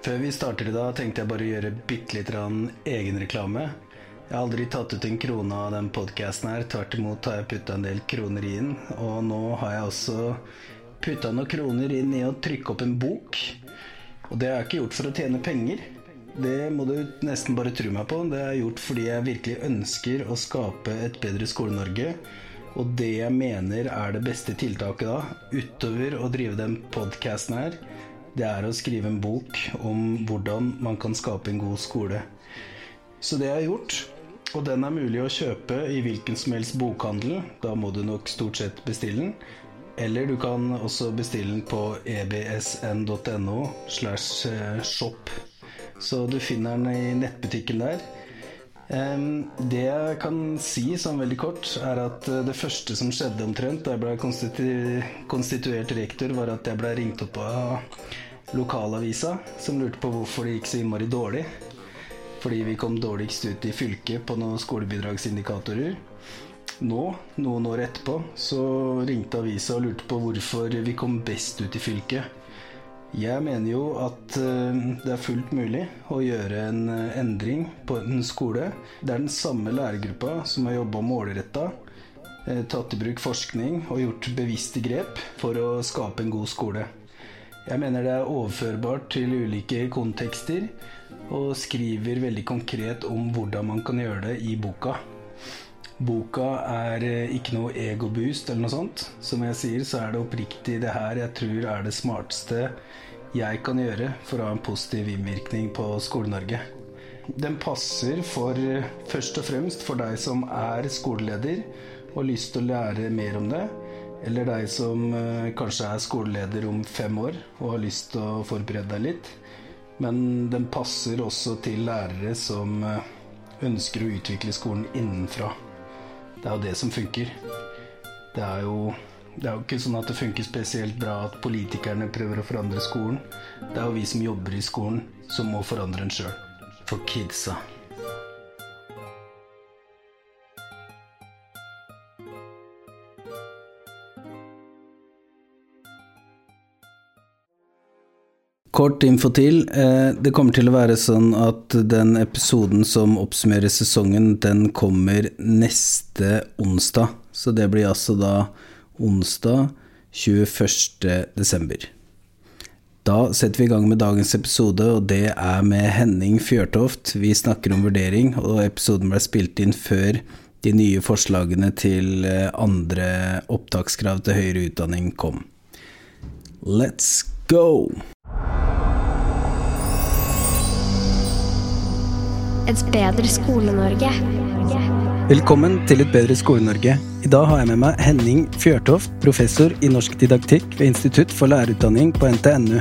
Før vi starter i dag, tenkte jeg bare å gjøre bitte litt egenreklame. Jeg har aldri tatt ut en krone av den podkasten her. Tvert imot har jeg putta en del kroner inn. Og nå har jeg også putta noen kroner inn i å trykke opp en bok. Og det har jeg ikke gjort for å tjene penger. Det må du nesten bare tro meg på. Det jeg gjort fordi jeg virkelig ønsker å skape et bedre Skole-Norge. Og det jeg mener er det beste tiltaket da, utover å drive den podkasten her, det er å skrive en bok om hvordan man kan skape en god skole. Så det jeg har gjort, og den er mulig å kjøpe i hvilken som helst bokhandel, da må du nok stort sett bestille den. Eller du kan også bestille den på ebsn.no slash eh, shop. Så du finner den i nettbutikken der. Det jeg kan si sånn veldig kort, er at eh, det første som skjedde omtrent da jeg ble konstitu konstituert rektor, var at jeg ble ringt opp av lokalavisa, som lurte på hvorfor det gikk så innmari dårlig. Fordi vi kom dårligst ut i fylket på noen skolebidragsindikatorer. Nå, noen år etterpå, så ringte avisa og lurte på hvorfor vi kom best ut i fylket. Jeg mener jo at eh, det er fullt mulig å gjøre en eh, endring på en skole. Det er den samme lærergruppa som har jobba målretta, eh, tatt i bruk forskning og gjort bevisste grep for å skape en god skole. Jeg mener det er overførbart til ulike kontekster, og skriver veldig konkret om hvordan man kan gjøre det i boka. Boka er ikke noe egoboost eller noe sånt. Som jeg sier, så er det oppriktig det her jeg tror er det smarteste jeg kan gjøre for å ha en positiv innvirkning på Skole-Norge. Den passer for først og fremst for deg som er skoleleder og har lyst til å lære mer om det. Eller deg som uh, kanskje er skoleleder om fem år og har lyst til å forberede deg litt. Men den passer også til lærere som ønsker å utvikle skolen innenfra. Det er jo det som funker. Det er jo det er jo ikke sånn at det funker spesielt bra at politikerne prøver å forandre skolen. Det er jo vi som jobber i skolen, som må forandre den sjøl. For kidsa. Kort info til. Eh, det kommer til å være sånn at den episoden som oppsummerer sesongen, den kommer neste onsdag. Så det blir altså da onsdag 21. desember. Da setter vi i gang med dagens episode, og det er med Henning Fjørtoft. Vi snakker om vurdering, og episoden ble spilt inn før de nye forslagene til eh, andre opptakskrav til høyere utdanning kom. Let's go! Et bedre Skole-Norge. Velkommen til Et bedre Skole-Norge. I dag har jeg med meg Henning Fjørtoft, professor i norsk didaktikk ved Institutt for lærerutdanning på NTNU.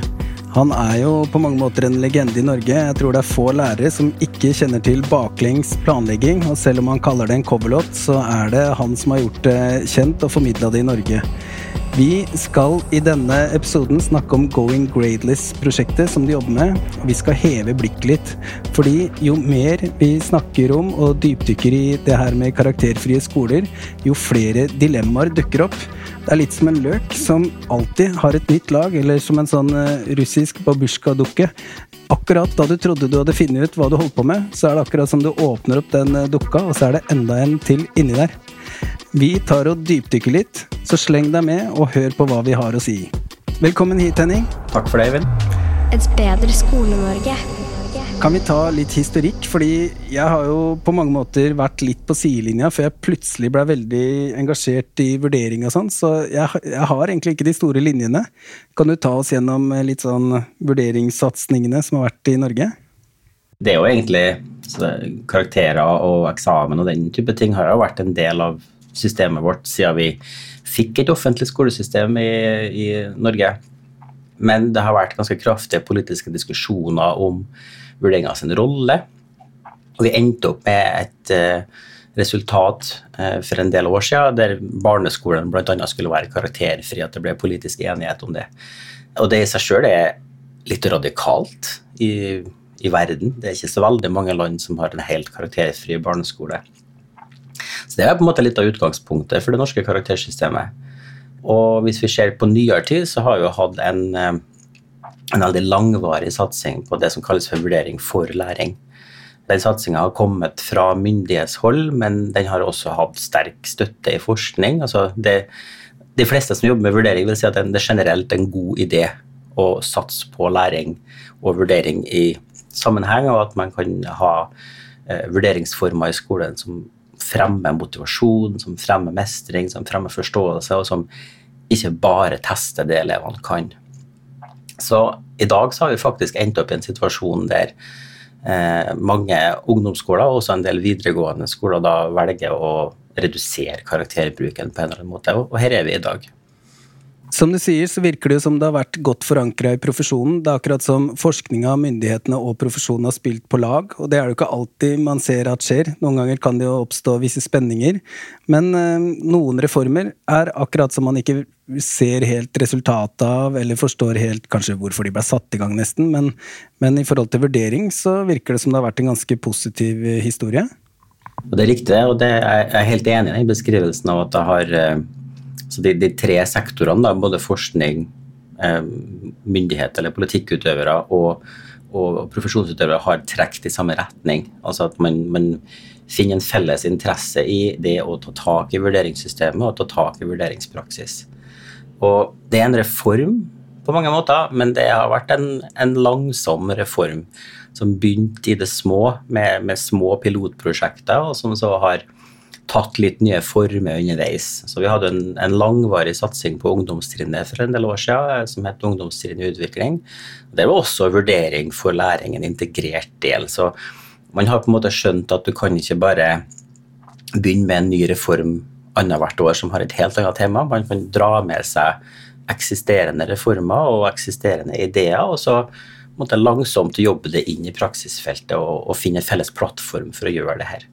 Han er jo på mange måter en legende i Norge. Jeg tror det er få lærere som ikke kjenner til baklengs planlegging, og selv om han kaller det en coverlåt, så er det han som har gjort det kjent og formidla det i Norge. Vi skal i denne episoden snakke om Going Gradeless-prosjektet som de jobber med. Vi skal heve blikket litt, fordi jo mer vi snakker om og dypdykker i det her med karakterfrie skoler, jo flere dilemmaer dukker opp. Det er litt som en løk som alltid har et nytt lag, eller som en sånn eh, russisk babusjka-dukke. Akkurat da du trodde du hadde funnet ut hva du holdt på med, så er det akkurat som du åpner opp den eh, dukka, og så er det enda en til inni der. Vi tar og dypdykker litt, så sleng deg med og hør på hva vi har å si. Velkommen hit, Henning. Takk for det, Eivind. Et bedre Skole-Norge. Kan vi ta litt historikk? Fordi jeg har jo på mange måter vært litt på sidelinja før jeg plutselig ble veldig engasjert i vurdering og sånn, så jeg, jeg, har egentlig ikke de store linjene. Kan du ta oss gjennom litt sånn vurderingssatsingene som har vært i Norge? Det er jo egentlig karakterer og eksamen og den type ting har jo vært en del av systemet vårt siden vi fikk et offentlig skolesystem i, i Norge. Men det har vært ganske kraftige politiske diskusjoner om vurderinga sin rolle. Og vi endte opp med et uh, resultat uh, for en del år siden der barneskolen bl.a. skulle være karakterfri, at det ble politisk enighet om det. Og det i seg sjøl er litt radikalt i, i verden. Det er ikke så veldig mange land som har en helt karakterfri barneskole. Det er på en måte litt av utgangspunktet for det norske karaktersystemet. Og hvis vi ser på nyere tid, så har vi jo hatt en, eh, en veldig langvarig satsing på det som kalles for vurdering for læring. Den satsinga har kommet fra myndighetshold, men den har også hatt sterk støtte i forskning. Altså det, de fleste som jobber med vurdering, vil si at det er generelt en god idé å satse på læring og vurdering i sammenheng, og at man kan ha eh, vurderingsformer i skolen som fremmer motivasjon, som fremmer mestring, som fremmer forståelse, og som ikke bare tester det elevene kan. Så i dag så har vi faktisk endt opp i en situasjon der eh, mange ungdomsskoler og også en del videregående skoler da velger å redusere karakterbruken på en eller annen måte, og, her er vi i dag. Som du sier, så virker det jo som det har vært godt forankra i profesjonen. Det er akkurat som forskninga, myndighetene og profesjonen har spilt på lag, og det er det jo ikke alltid man ser at skjer. Noen ganger kan det jo oppstå visse spenninger, men øh, noen reformer er akkurat som man ikke ser helt resultatet av, eller forstår helt kanskje hvorfor de ble satt i gang, nesten, men, men i forhold til vurdering så virker det som det har vært en ganske positiv eh, historie. Og Det er riktig, og det er jeg helt enig i beskrivelsen av at det har eh, så de, de tre sektorene, da, både forskning, eh, myndighet eller politikkutøvere og, og profesjonsutøvere, har trukket i samme retning. Altså at man, man, finner en felles interesse i det å ta tak i vurderingssystemet og ta tak i vurderingspraksis. Og det er en reform på mange måter, men det har vært en, en langsom reform som begynte i det små, med, med små pilotprosjekter, og som så har tatt litt nye former underveis. Så vi hadde en, en langvarig satsing på ungdomstrinnet for en del år siden, eh, som het Ungdomstrinn i utvikling. Det var også vurdering for læring, en integrert del. Så man har på en måte skjønt at du kan ikke bare begynne med en ny reform annethvert år som har et helt annet tema. Man kan dra med seg eksisterende reformer og eksisterende ideer, og så måtte langsomt jobbe det inn i praksisfeltet og, og finne en felles plattform for å gjøre det her.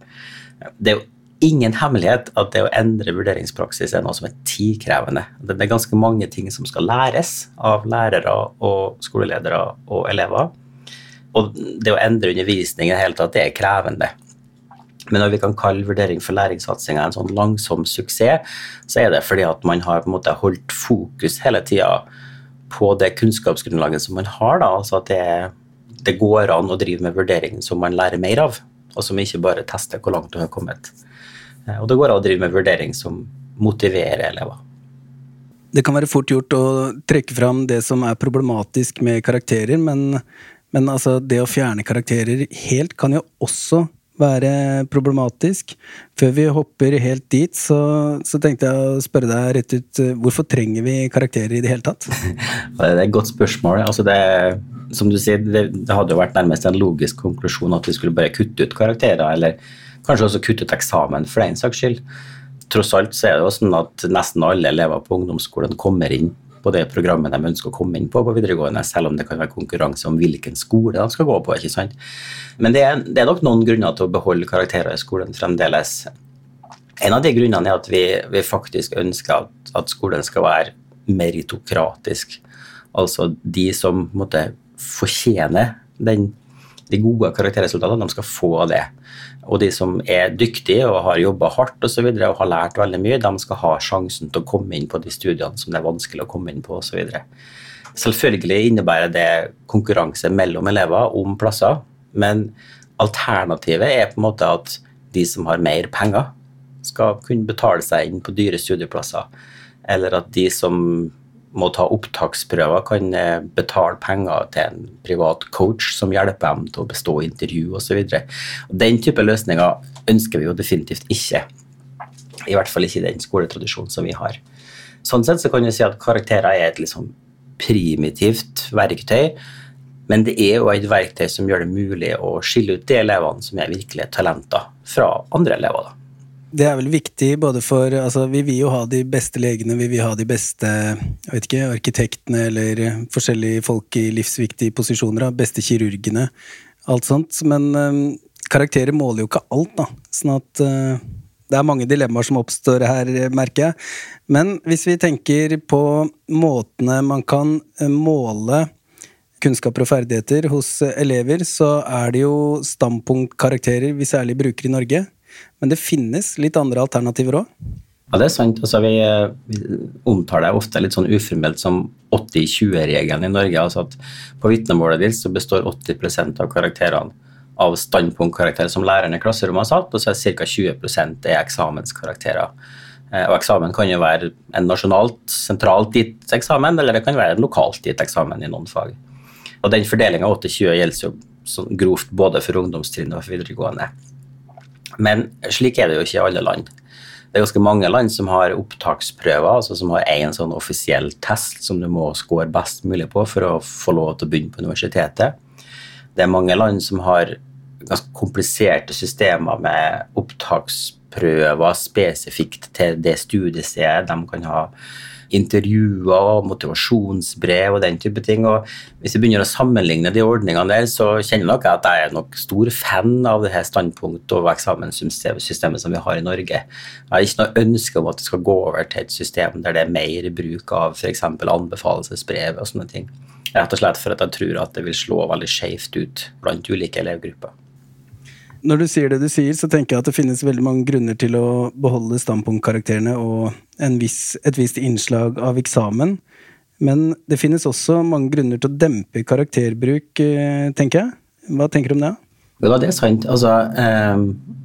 Det er jo ingen hemmelighet at det å endre vurderingspraksis er noe som er tidkrevende. Det er ganske mange ting som skal læres av lærere og skoleledere og elever. Og det å endre undervisning i det hele tatt, det er krevende. Men når vi kan kalle vurdering for læringssatsinga en sånn langsom suksess, så er det fordi at man har på en måte holdt fokus hele tida på det kunnskapsgrunnlaget som man har. Da. Altså at det, det går an å drive med vurdering som man lærer mer av, og som ikke bare tester hvor langt du har kommet. Eh, og det går an å drive med vurdering som motiverer elever. Det kan være fort gjort å trekke fram det som er problematisk med karakterer, men, men altså det å fjerne karakterer helt kan jo også være problematisk. Før vi hopper helt dit, så, så, tenkte jeg å spørre deg rett ut hvorfor trenger vi karakterer i det hele tatt? Det er et godt spørsmål. Altså det, som du sier, det, det hadde jo vært nærmest en logisk konklusjon at vi skulle bare kutte ut karakterer, eller Kanskje også kutte ut eksamen for den saks skyld. Tross alt så er det jo sånn at nesten alle elever på ungdomsskolen kommer inn på det programmet de ønsker å komme inn på på videregående, selv om det kan være konkurranse om hvilken skole de skal gå på. ikke sant? Men det er, det er nok noen grunner til å beholde karakterer i skolen fremdeles. En av de grunnene er at vi, vi faktisk ønsker at, at, skolen skal være meritokratisk. Altså de som måtte fortjene den, de gode karakterresultatene, de skal få det. Og de som er dyktige og har jobba hardt og, så videre, og har lært veldig mye, de skal ha sjansen til å komme inn på de studiene som det er vanskelig å komme inn på osv. Selvfølgelig innebærer det konkurranse mellom elever om plasser, men alternativet er på en måte at de som har mer penger, skal kunne betale seg inn på dyre studieplasser. Eller at de som må ta opptaksprøver, kan eh, betale penger til en privat coach som hjelper dem til å bestå intervju osv. Den type løsninger ønsker vi jo definitivt ikke. I hvert fall ikke i den skoletradisjonen som vi har. Sånn sett så kan vi si at karakterer er et liksom primitivt verktøy, men det er jo et verktøy som gjør det mulig å skille ut de elevene som er virkelige talenter, fra andre elever. da det er vel viktig både for altså, Vi vil jo ha de beste legene, vi vil ha de beste jeg vet ikke, arkitektene eller forskjellige folk i livsviktige posisjoner. Beste kirurgene. Alt sånt. Men um, karakterer måler jo ikke alt, da. Sånn at uh, det er mange dilemmaer som oppstår her, merker jeg. Men hvis vi tenker på måtene man kan eh, måle kunnskaper og ferdigheter hos elever, så er det jo standpunktkarakterer vi særlig bruker i Norge. Men det finnes litt andre alternativer òg? Ja, det er sant. Altså, vi, vi omtaler ofte litt sånn uformelt som 80-20-regelen i Norge. altså at På vitnemålet ditt så består 80% av karakterene av standpunktkarakterer som læreren i klasserommet har satt, og så er ca. 20 er eksamenskarakterer. Eh, og eksamen kan jo være en nasjonalt, sentralt gitt eksamen, eller det kan være en lokalt gitt eksamen i noen fag. Og den fordelinga 80-20 gjelder jo sånn grovt både for ungdomstrinnet og for videregående. Men slik er det jo ikke i alle land. Det er ganske mange land som har opptaksprøver, altså som har én sånn offisiell test som du må score best mulig på for å få lov til å begynne på universitetet. Det er mange land som har ganske kompliserte systemer med opptaksprøver spesifikt til det studiestedet. De kan ha intervjuer, og motivasjonsbrev og den type ting. Og hvis vi begynner å sammenligne de ordningene der, så kjenner nok jeg at jeg er nok stor fan av det her standpunkt- og eksamenssystemet som vi har i Norge. Jeg har ikke noe ønske om at det skal gå over til et system der det er mer bruk av f.eks. anbefalelsesbrev og sånne ting. Rett og slett for at jeg tror at det vil slå veldig skjevt ut blant ulike elevgrupper. Når du sier det du sier, så tenker jeg at det finnes veldig mange grunner til å beholde standpunktkarakterene og viss, et visst innslag av eksamen. Men det finnes også mange grunner til å dempe karakterbruk, eh, tenker jeg. Hva tenker du om det? Jo det er sant. Altså, eh,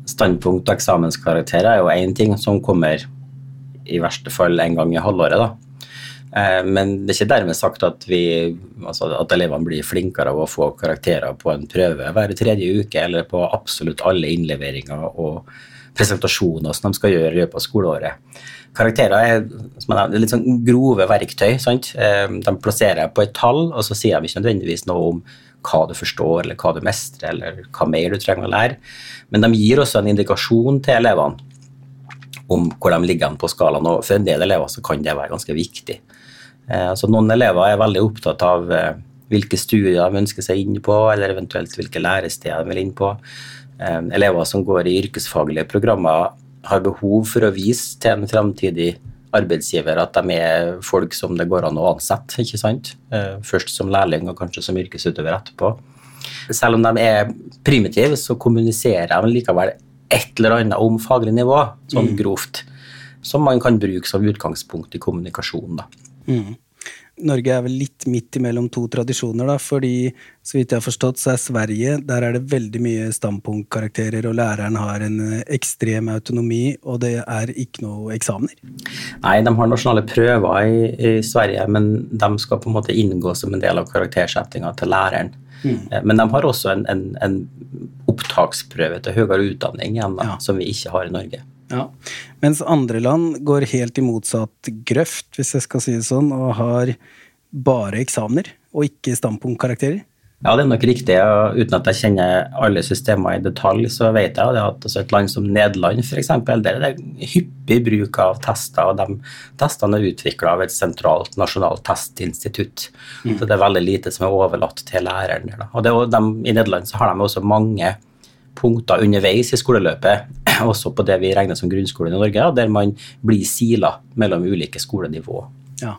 standpunkt og eksamenskarakterer er jo én ting som kommer i verste fall en gang i halvåret. da. Eh, men det er ikke dermed sagt at, vi, altså at, elevene blir flinkere av å få karakterer på en prøve hver tredje uke, eller på absolutt alle innleveringer og presentasjoner som de skal gjøre i løpet av skoleåret. Karakterer er, er litt sånn grove verktøy. Sant? Eh, de plasserer på et tall, og så sier de ikke nødvendigvis noe om hva du forstår, eller hva du mestrer, eller hva mer du trenger å lære. Men de gir også en indikasjon til elevene om hvor de ligger på skalaen. Og for en del elever så kan det være ganske viktig. Eh, altså noen elever er veldig opptatt av eh, hvilke studier de ønsker seg inn på, eller eventuelt hvilke læresteder de vil inn på. Eh, elever som går i yrkesfaglige programmer, har behov for å vise til en framtidig arbeidsgiver at de er folk som det går an å ansette. ikke sant? Først som lærling og kanskje som yrkesutøver etterpå. Selv om de er primitive, så kommuniserer de likevel et eller annet om faglig nivå, sånn mm. grovt, som man kan bruke som utgangspunkt i kommunikasjonen. da. Mm. Norge er vel litt midt imellom to tradisjoner, da, fordi så vidt jeg har forstått, så er Sverige Der er det veldig mye standpunktkarakterer, og læreren har en eh, ekstrem autonomi, og det er ikke noe eksamener? Nei, de har nasjonale prøver i, i Sverige, men de skal på en måte inngå som en del av karaktersettinga til læreren. Mm. Eh, men de har også en, en, en opptaksprøve til høyere utdanning igjen, da, ja. som vi ikke har i Norge. Ja. Mens andre land går helt i motsatt grøft, hvis jeg skal si det sånn, og har bare eksamener og ikke standpunktkarakterer. Ja, det er nok riktig. og Uten at jeg kjenner alle systemer i detalj, så vet jeg at altså et land som Nederland f.eks., der er det hyppig bruk av tester. og De testene er utvikla av et sentralt nasjonalt testinstitutt. Mm. Så det er veldig lite som er overlatt til læreren. Og de, I Nederland så har de også mange punkter underveis i skoleløpet, også på det vi regner som grunnskolen i Norge, der man blir sila mellom ulike skolenivå. Ja.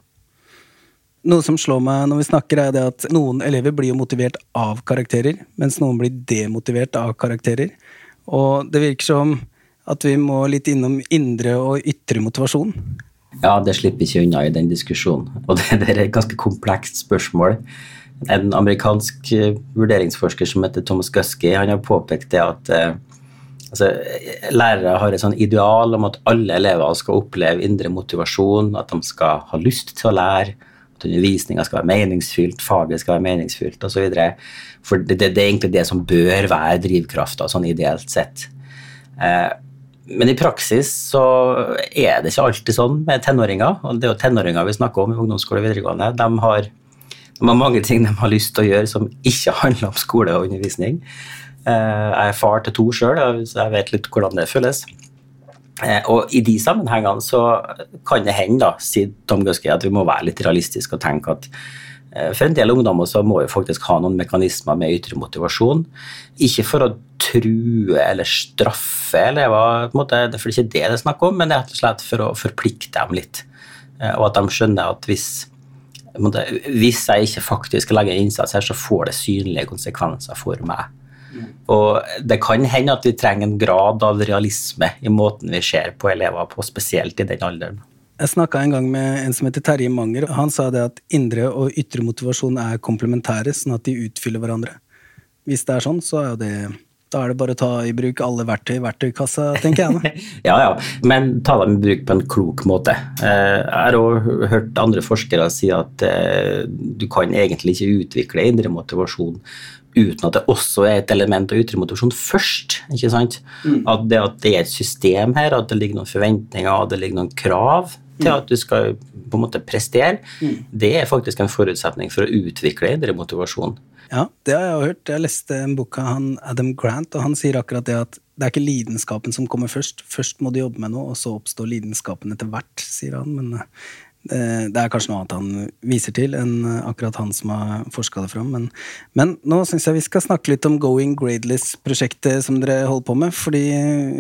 Noe som slår meg når vi snakker, er det at noen elever blir jo motivert av karakterer, mens noen blir demotivert av karakterer. Og det virker som at vi må litt innom indre og ytre motivasjon. Ja, det slipper ikke unna i den diskusjonen. Og det, det er et ganske komplekst spørsmål en amerikansk eh, vurderingsforsker som heter Thomas Guskey, han har påpekt det at eh, altså, lærere har et sånn ideal om at alle elever skal oppleve indre motivasjon, at de skal ha lyst til å lære, at undervisninga skal være meningsfylt, faget skal være meningsfylt osv. For det, det, det, er egentlig det som bør være drivkrafta, sånn ideelt sett. Eh, men i praksis så er det ikke alltid sånn med tenåringer. og Det er jo tenåringer vi snakker om i ungdomsskole og videregående. De har de har mange ting de har lyst til å gjøre som ikke handler om skole og undervisning. Eh, jeg er far til to sjøl, så jeg vet litt hvordan det føles. Eh, og i de sammenhengene så kan det hende, da, sier Tom Guske, at vi må være litt realistiske og tenke at eh, for en del ungdommer så må vi faktisk ha noen mekanismer med ytre motivasjon. Ikke for å true eller straffe elever, for det er ikke det det er snakk om, men rett og slett for å forplikte dem litt. Og at de skjønner at hvis hvis jeg ikke faktisk legger innsats her, så får det synlige konsekvenser for meg. Og det kan hende at vi trenger en grad av realisme i måten vi ser på elever på, spesielt i den alderen. Jeg snakka en gang med en som heter Terje Manger. Han sa det at indre og ytre motivasjon er komplementære, sånn at de utfyller hverandre. Hvis det er sånn, så er jo det da er det bare å ta i bruk alle verktøy i verktøykassa, tenker jeg. ja, ja, men ta dem i bruk på en klok måte. Eh, jeg har òg hørt andre forskere si at eh, du kan egentlig ikke utvikle indre motivasjon uten at det også er et element av ytre motivasjon først. ikke sant? Mm. At, det, at det er et system her, at det ligger noen forventninger, at det ligger noen krav til mm. at du skal på en måte prestere, mm. det er faktisk en forutsetning for å utvikle indre motivasjon. Ja, det har jeg hørt. Jeg leste en bok av han Adam Grant, og han sier akkurat det at det er ikke lidenskapen som kommer først. Først må du jobbe med noe, og så oppstår lidenskapen etter hvert, sier han. Men det er kanskje noe annet han viser til enn eh, akkurat han som har forska det fram. Men, men nå syns jeg vi skal snakke litt om Going Gradeless-prosjektet som dere holder på med. Fordi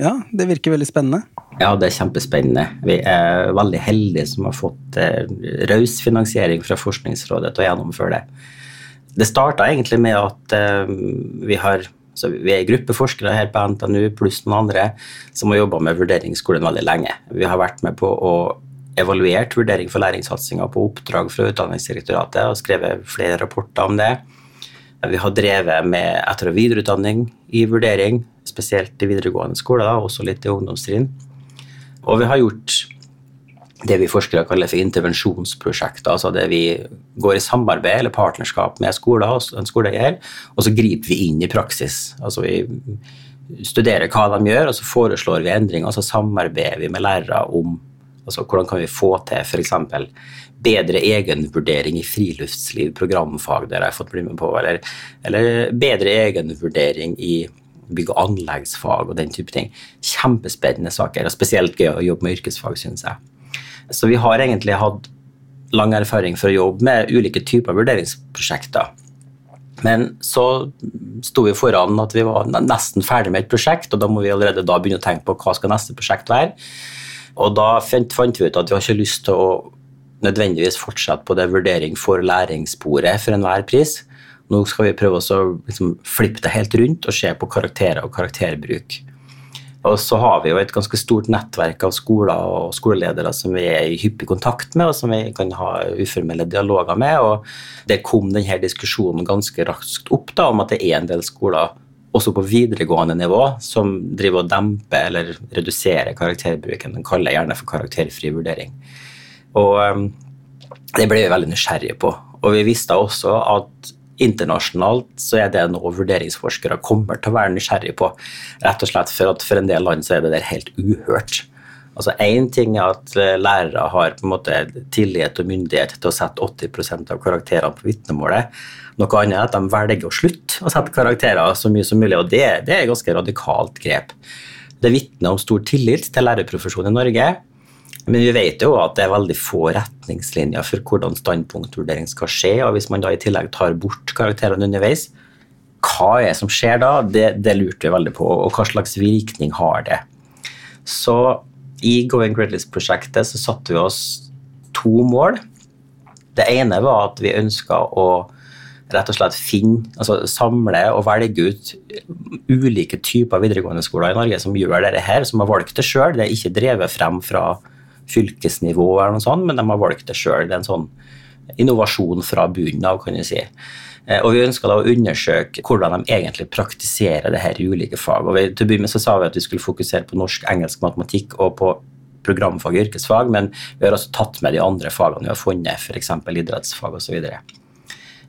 ja, det virker veldig spennende. Ja, det er kjempespennende. Vi er veldig heldige som har fått eh, raus finansiering fra Forskningsrådet til å gjennomføre det. Det starta egentlig med at eh, vi har så vi er en gruppe forskere her på NTNU pluss noen andre som har jobba med vurderingsskolen veldig lenge. Vi har vært med på å evaluert vurdering for læringssatsinga på oppdrag fra Utdanningsdirektoratet og skrevet flere rapporter om det. Vi har drevet med etter- og videreutdanning i vurdering, spesielt i videregående skole, da, også litt i ungdomstrinn. Og vi har gjort det vi forskere kaller for intervensjonsprosjekter, altså det vi går i samarbeid eller partnerskap med skoler og en skoleeier, og så griper vi inn i praksis. Altså vi studerer hva de gjør, og så foreslår vi endringer, og så samarbeider vi med lærere om Altså, hvordan kan vi få til f.eks. bedre egenvurdering i friluftsliv, programfag der har fått bli med på, eller, eller bedre egenvurdering i bygg- og anleggsfag og den type ting. Kjempespennende saker, og spesielt gøy å jobbe med yrkesfag, syns jeg. Så vi har egentlig hatt lang erfaring for å jobbe med ulike typer vurderingsprosjekter. Men så sto vi foran at vi var nesten ferdig med et prosjekt, og da må vi allerede da begynne å tenke på hva skal neste prosjekt være. Og da fant, vi ut at vi har ikke lyst til å nødvendigvis fortsette på det vurdering for læringssporet for enhver pris. Nå skal vi prøve å liksom, flippe det helt rundt og se på karakterer og karakterbruk. Og så har vi jo et ganske stort nettverk av skoler og skoleledere som vi er i hyppig kontakt med, og som vi kan ha uformelle dialoger med. og Det kom denne diskusjonen ganske raskt opp da, om at det er en del skoler også på videregående nivå, som driver og demper eller reduserer karakterbruken. Den kaller jeg gjerne for karakterfri vurdering. Og um, det ble vi veldig nysgjerrige på. Og vi visste også at internasjonalt så er det noe vurderingsforskere kommer til å være nysgjerrige på. Rett og slett for at for en del land så er det der helt uhørt. Altså Én ting er at eh, lærere har på en måte tillit og myndighet til å sette 80% av karakterene på vitnemålet. Noe annet er at de velger å slutte å sette karakterer så mye som mulig, og det, det er et ganske radikalt grep. Det vitner om stor tillit til lærerprofesjonen i Norge, men vi vet jo at det er veldig få retningslinjer for hvordan standpunktvurdering skal skje, og hvis man da i tillegg tar bort karakterene underveis, hva er det som skjer da? Det, det lurte vi veldig på, og hva slags virkning har det? Så i Going Gridless-prosjektet så satte vi oss to mål. Det ene var at vi ønska å rett og slett finne, altså samle og velge ut ulike typer videregående skoler i Norge som gjør dette her, som har valgt det sjøl. Det er ikke drevet frem fra fylkesnivå, eller noe sånt, men de har valgt det sjøl. Det er en sånn innovasjon fra bunnen av, kan du si. Eh, og Vi ønska å undersøke hvordan de egentlig praktiserer det her i ulike fag. Og vi, til å begynne så sa vi at vi skulle fokusere på norsk, engelsk, matematikk og på programfag og yrkesfag, men vi har også tatt med de andre fagene vi har funnet, f.eks. idrettsfag osv.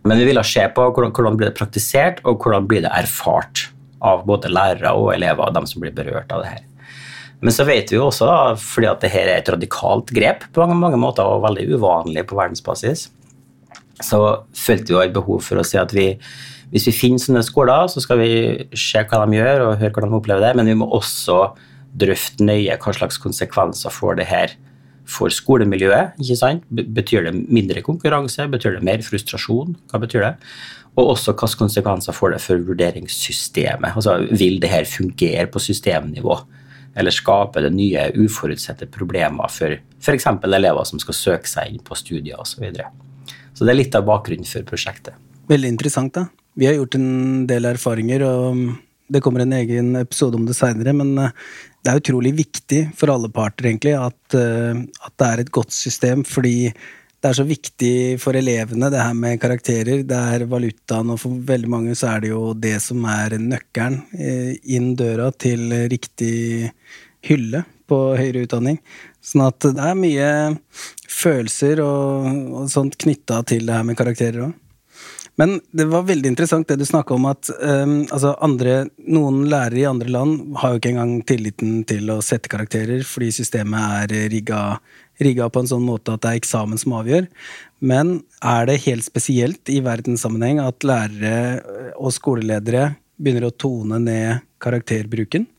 Men vi ville se på hvordan, hvordan blir det praktisert, og hvordan blir det erfart av både lærere og elever, og dem som blir berørt av det her. Men så vet vi jo også, da, fordi at dette er et radikalt grep på mange, mange måter, og veldig uvanlig på verdensbasis, så følte vi et behov for å si at vi, hvis vi finner sånne skoler, så skal vi se hva de gjør, og høre hvordan de opplever det, men vi må også drøfte nøye hva slags konsekvenser får det her for skolemiljøet. ikke sant? Betyr det mindre konkurranse? Betyr det mer frustrasjon? Hva betyr det? Og også hvilke konsekvenser får det for vurderingssystemet? Altså, Vil det her fungere på systemnivå? Eller skaper det nye uforutsette problemer for f.eks. elever som skal søke seg inn på studier osv. Så, det er litt av bakgrunnen for prosjektet. Veldig interessant, da. vi har gjort en del erfaringer, og det kommer en egen episode om det seinere, men eh, det er utrolig viktig for alle parter, egentlig, at, eh, at det er et godt system, fordi det er så viktig for elevene, det her med karakterer. Det er valutaen, og for veldig mange så er det jo det som er nøkkelen eh, inn døra til riktig hylle på høyere utdanning. Sånn at det er mye følelser og, og sånt knytta til det her med karakterer òg. Men det var veldig interessant det du snakka om at um, altså andre, noen lærere i andre land har jo ikke engang tilliten til å sette karakterer fordi systemet er rigga, rigga på en sånn måte at det er eksamen som avgjør. Men er det helt spesielt i verdenssammenheng at lærere og skoleledere begynner å tone ned karakterbruken?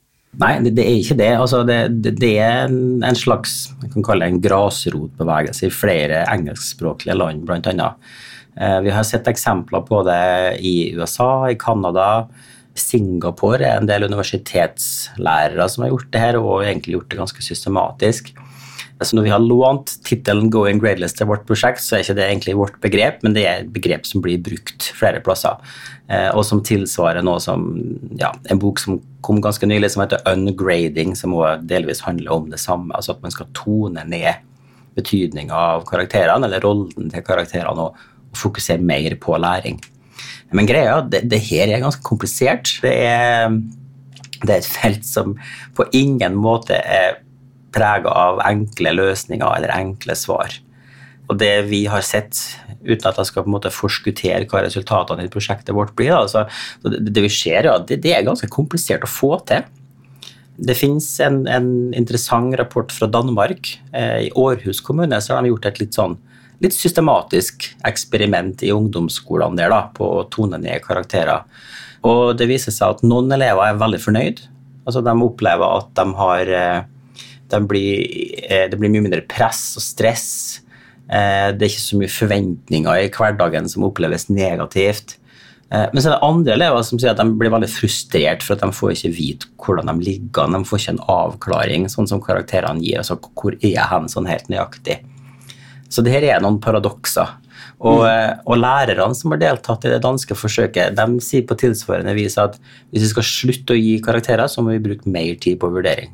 Nei, det, det, er ikke det. Altså, det, det, det, er en slags jeg kan kalle det en grasrotbevegelse i flere engelskspråklige land, annet. Eh, vi har sett eksempler på det i USA, i Canada. Singapore er en del universitetslærere som har gjort det her, og egentlig gjort det ganske systematisk. Altså når vi har lånt tittelen 'Going Gradeless' til vårt prosjekt, så er ikke det egentlig vårt begrep, men det er et begrep som blir brukt flere plasser, eh, og som tilsvarer noe som ja, en bok som kom ganske nylig, som heter 'Ungrading', som også delvis handler om det samme. Altså at man skal tone ned betydninga av karakterene, eller rollen til karakterene, og, og fokusere mer på læring. Men greia det, det her er ganske komplisert. Det er, det er et felt som på ingen måte er prega av enkle løsninger eller enkle svar. Og det vi har sett, uten at jeg skal på en måte forskuttere hva resultatene i prosjektet vårt blir, altså, det, det, vi ser, ja, det, det, er ganske komplisert å få til. Det finnes en, en interessant rapport fra Danmark. Eh, I Århus kommune så har de gjort et litt sånn litt systematisk eksperiment i ungdomsskolene der da, på å tone ned karakterer. Og det viser seg at noen elever er veldig fornøyd. Altså, de opplever at de har eh, de blir, eh, det blir mye mindre press og stress. Eh, det er ikke så mye forventninger i hverdagen som oppleves negativt. Eh, men så er det andre elever som sier at de blir veldig frustrert for at de får ikke vite hvordan de ligger an. De får ikke en avklaring, sånn som karakterene gir. altså Hvor er jeg hen sånn helt nøyaktig? Så det her er noen paradokser. Og, mm. og, lærerne som har deltatt i det danske forsøket, de sier på tilsvarende vis at hvis vi skal slutte å gi karakterer, så må vi bruke mer tid på vurdering.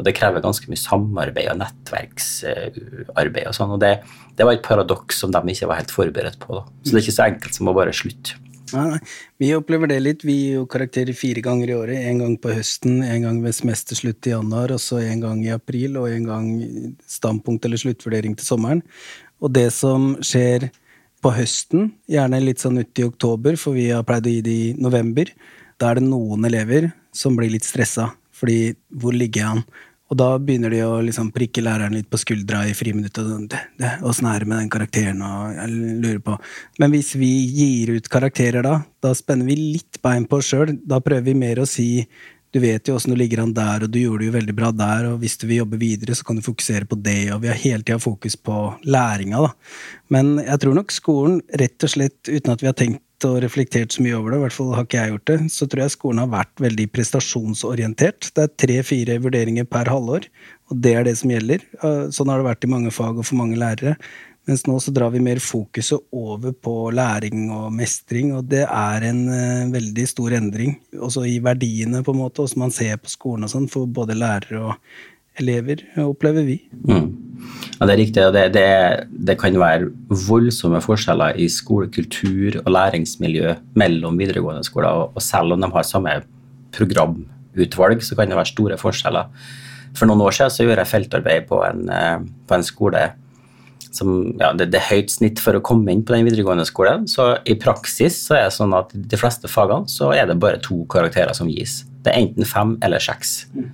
Og det krever ganske mye samarbeid og nettverksarbeid og sånn. Og det, det, var et paradoks som de ikke var helt forberedt på. Da. Så det er ikke så enkelt som å bare slutte. Nei, nei. Vi opplever det litt. Vi gir jo karakterer fire ganger i året. En gang på høsten, en gang ved semesterslutt i januar, og så en gang i april, og en gang standpunkt eller sluttvurdering til sommeren. Og det som skjer på høsten, gjerne litt sånn uti oktober, for vi har pleid å gi det i november, da er det noen elever som blir litt stressa. Fordi hvor ligger jeg an? Og da begynner de å liksom prikke læreren litt på skuldra i friminuttet. Sånn, Åssen er det med den karakteren? Og jeg lurer på. Men hvis vi gir ut karakterer da, da spenner vi litt bein på oss sjøl. Da prøver vi mer å si du vet jo åssen du ligger an der, og du gjorde det jo veldig bra der, og hvis du vil jobbe videre, så kan du fokusere på det, og vi har hele tida fokus på læringa, da. Men jeg tror nok skolen, rett og slett uten at vi har tenkt og reflektert så mye over det, i hvert fall har ikke jeg gjort det, så tror jeg skolen har vært veldig prestasjonsorientert. Det er tre-fire vurderinger per halvår, og det er det som gjelder. Sånn har det vært i mange fag og for mange lærere. Mens nå så drar vi mer fokuset over på læring og mestring, og det er en uh, veldig stor endring. Også i verdiene, på en måte, hvordan man ser på skolen og sånn, for både lærere og elever, opplever vi. Mm. Ja, Det er riktig. det, det, det, kan være voldsomme forskjeller i skolekultur og læringsmiljø mellom videregående skoler. Og, selv om de har samme programutvalg, så kan det være store forskjeller. For noen år siden så gjorde jeg feltarbeid på en, eh, på en skole som ja, det, det, er høyt snitt for å komme inn på den videregående skolen. Så i praksis så er det sånn at de fleste fagene så er det bare to karakterer som gis. Det er enten fem eller seks. Mm.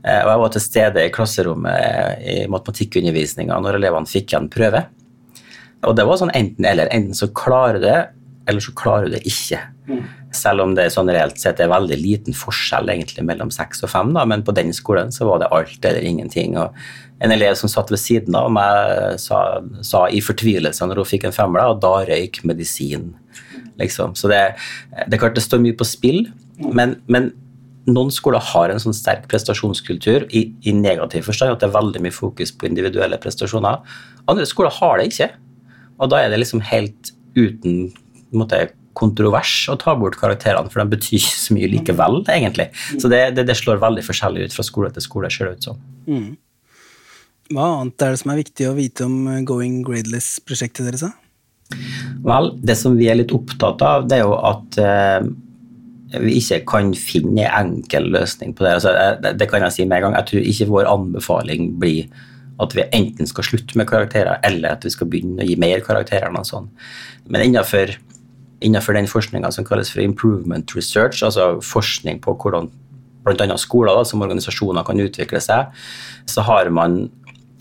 Eh, og jeg var til stede i klasserommet i matematikkundervisninga når elevene fikk en prøve. Og det var sånn enten-eller. Enten så klarer du det, eller så klarer du det ikke. Mm. Selv om det sånn reelt sett er veldig liten forskjell egentlig mellom seks og fem, da, men på den skolen så var det alt eller ingenting. Og en elev som satt ved siden av meg, sa, sa i fortvilelse når hun fikk en femmer, og da røyk medisin. Liksom. Så det, det er klart det står mye på spill, men, men noen skoler har en sånn sterk prestasjonskultur i, i, negativ forstand, at det er veldig mye fokus på individuelle prestasjoner. Andre skoler har det ikke. Og da er det liksom helt uten måte, kontrovers å ta bort karakterene, for de betyr ikke så mye likevel, egentlig. Så det, det, det slår veldig forskjellig ut fra skole til skole, ser det ut som. Mm. Hva annet er det som er viktig å vite om Going Gradeless-prosjektet deres? Vel, det som vi er litt opptatt av, det er jo at eh, vi ikke kan finne en enkel løsning på det. Altså, det. det. kan jeg si med en gang. Jeg tror ikke vår anbefaling blir at vi enten skal slutte med karakterer, eller at vi skal begynne å gi mer karakterer. Noe sånt. Men innenfor, innenfor den forskninga som kalles for improvement research, altså forskning på hvordan bl.a. skoler da, som organisasjoner kan utvikle seg, så har man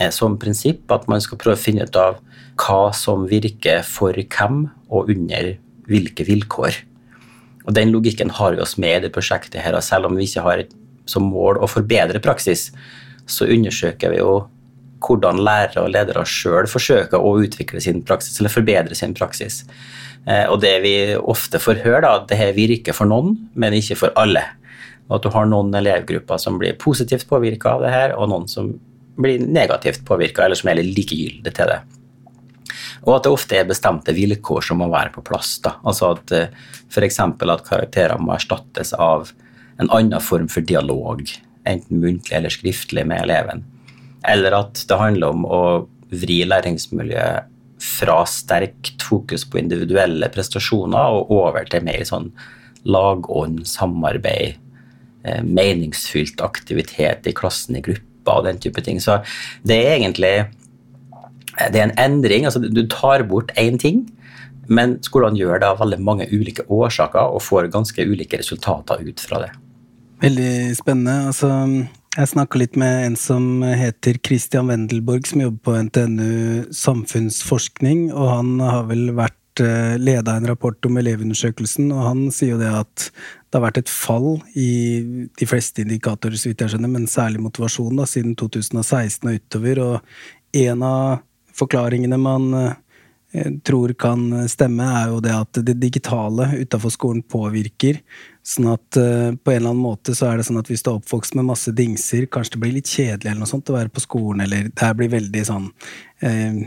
eh, som prinsipp at man skal prøve å finne ut av hva som virker for hvem, og under hvilke vilkår. Og Den logikken har vi oss med i det prosjektet, her, og selv om vi ikke har som mål å forbedre praksis, så undersøker vi jo hvordan lærere og ledere sjøl forsøker å utvikle sin praksis, eller forbedre sin praksis. Eh, og det vi ofte får høre, da, at det her virker for noen, men ikke for alle. Og at du har noen elevgrupper som blir positivt påvirka av det her, og noen som blir negativt påvirka, eller som er litt likegyldige til det. Og at det ofte er bestemte vilkår som må være på plass. Da. Altså at eh, f.eks. at karakterer må erstattes av en annen form for dialog, enten muntlig eller skriftlig, med eleven. Eller at det handler om å vri læringsmiljøet fra sterkt fokus på individuelle prestasjoner og over til mer sånn lagånd, samarbeid, eh, meningsfylt aktivitet i klassen, i gruppa og den type ting. Så det er egentlig det er en endring. altså Du tar bort én ting, men skolene gjør det av veldig mange ulike årsaker og får ganske ulike resultater ut fra det. Veldig spennende. altså jeg snakka litt med en som heter Christian Wendelborg, som jobber på NTNU samfunnsforskning, og han har vel vært eh, leda en rapport om Elevundersøkelsen, og han sier jo det at det har vært et fall i de fleste indikatorer, så vidt jeg skjønner, men særlig motivasjon, da, siden 2016 og utover. Og en av forklaringene man eh, tror kan stemme, er jo det at det digitale utafor skolen påvirker. Sånn at uh, på en eller annen måte så er det sånn at hvis du er oppvokst med masse dingser, kanskje det blir litt kjedelig eller noe sånt å være på skolen, eller det her blir veldig sånn uh,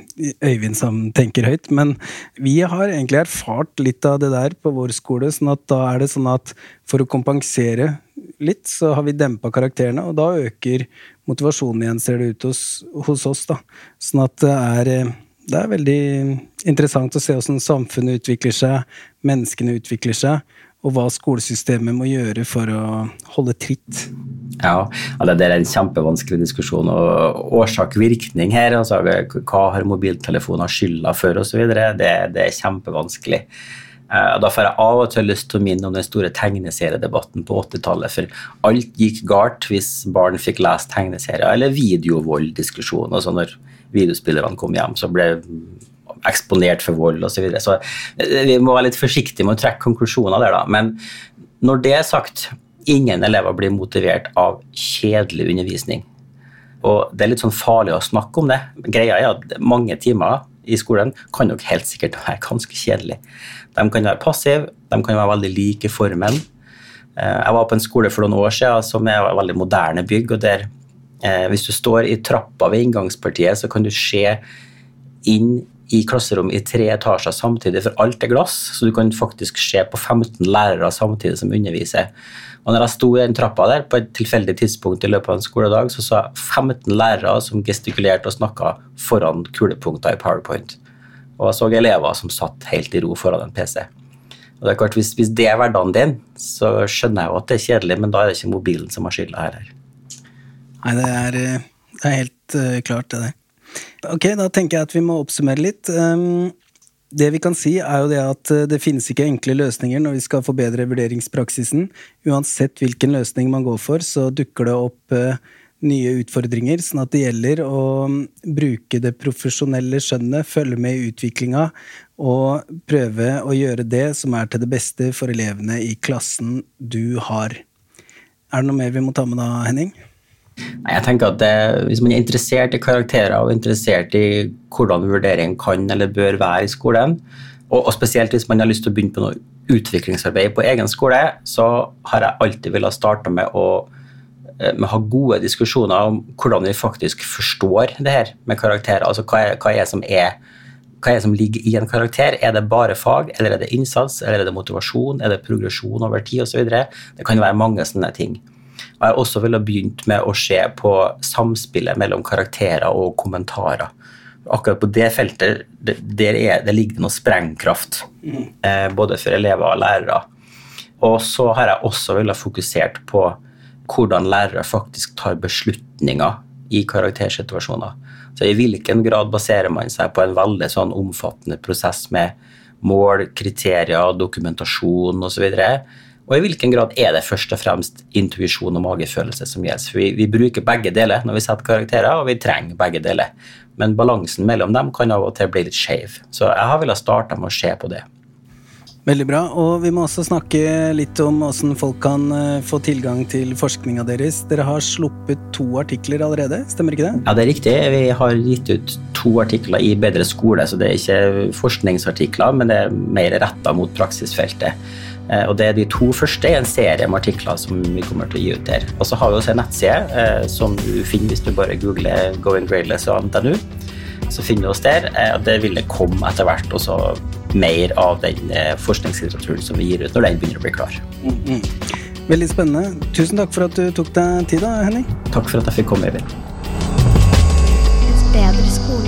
Øyvind som tenker høyt. Men vi har egentlig erfart litt av det der på vår skole, sånn at da er det sånn at for å kompensere litt, så har vi dempa karakterene, og da øker motivasjonen igjen, ser det ut hos, hos oss. da. Sånn at det er, eh, det er veldig interessant å se hvordan samfunnet utvikler seg, menneskene utvikler seg, og hva skolesystemet må gjøre for å holde tritt. Ja, det er en kjempevanskelig diskusjon. og Årsak-virkning her, altså hva har mobiltelefoner skylda for osv., det, det er kjempevanskelig. Eh, da får jeg av og til lyst til å minne om den store tegneseriedebatten på 80-tallet. For alt gikk galt hvis barn fikk lest tegneserier, eller videovolddiskusjon. Altså når videospillerne kom hjem, så ble eksponert for vold osv. Så, så eh, vi må være litt forsiktige med å trekke konklusjoner der, da. Men når det er sagt, ingen elever blir motivert av kjedelig undervisning. Og det er litt sånn farlig å snakke om det. Greia er at mange timer i skolen kan nok helt sikkert være ganske kjedelig. De kan være passive, de kan være veldig like formen. Eh, jeg var på en skole for noen år siden som er et veldig moderne bygg. og der eh, Hvis du står i trappa ved inngangspartiet, så kan du se inn i klasserom i tre etasjer samtidig, for alt er glass. Så du kan faktisk se på 15 lærere samtidig som underviser. Og når jeg sto i den trappa der på et tilfeldig tidspunkt i løpet av en skoledag, så så jeg 15 lærere som gestikulerte og snakka foran kulepunkter i Powerpoint. Og jeg så elever som satt helt i ro foran en PC. Og det er klart, hvis, hvis det er hverdagen din, så skjønner jeg jo at det er kjedelig, men da er det ikke mobilen som har skylda her. Nei, det er, eh, det er helt uh, klart, det der. Ok, da tenker jeg at vi må oppsummere litt. Um, det vi kan si, er jo det at eh, det finnes ikke enkle løsninger når vi skal forbedre vurderingspraksisen. Uansett hvilken løsning man går for, så dukker det opp uh, nye utfordringer. Sånn at det gjelder å um, bruke det profesjonelle skjønnet, følge med i utviklinga og prøve å gjøre det som er til det beste for elevene i klassen du har. Er det noe mer vi må ta med da, Henning? Jeg tenker at det, Hvis man er interessert i karakterer og interessert i hvordan vurdering kan eller bør være i skolen, og, og spesielt hvis man har lyst til å begynne på noe utviklingsarbeid på egen skole, så har jeg alltid villet starte med å eh, med å ha gode diskusjoner om hvordan vi faktisk forstår det her med karakterer. Altså hva er, hva er som er hva er det som ligger i en karakter? Er det bare fag, eller er det innsats, eller er det motivasjon, er det progresjon over tid osv.? Det kan være mange sånne ting. Og jeg også ville begynt med å se på samspillet mellom karakterer og kommentarer. Akkurat på det feltet der er, det ligger det noe sprengkraft, eh, både for elever og lærere. Og så har jeg også villet fokusert på hvordan lærere faktisk tar beslutninger i karaktersituasjoner. Så I hvilken grad baserer man seg på en veldig sånn omfattende prosess med mål, kriterier, dokumentasjon osv. Og, i hvilken grad er det først og fremst intuisjon og magefølelse som gjelder. For vi, vi, bruker begge deler når vi setter karakterer, og vi trenger begge deler. Men balansen mellom dem kan av og til bli litt skeiv. Så jeg har villet starte med å se på det. Veldig bra. Og vi må også snakke litt om åssen folk kan eh, få tilgang til forskninga deres. Dere har sluppet to artikler allerede, stemmer ikke det? Ja, det er riktig. Vi har gitt ut to artikler i Bedre skole, så det er ikke forskningsartikler, men det er mer retta mot praksisfeltet. Eh, og det er De to første i en serie med artikler som vi kommer til å gi ut der. Og så har vi også en nettside eh, som du finner hvis du bare googler 'Going Gradeless' og NTNU. Så finner du oss der. Det vil komme etter hvert. også mer av den eh, forskningslitteraturen som vi gir ut når den begynner å bli klar. Mm -hmm. Veldig spennende. Tusen takk for at du tok deg tid, da, Henning. Takk for at jeg fikk komme, Øyvind. Et bedre Skole-Norge.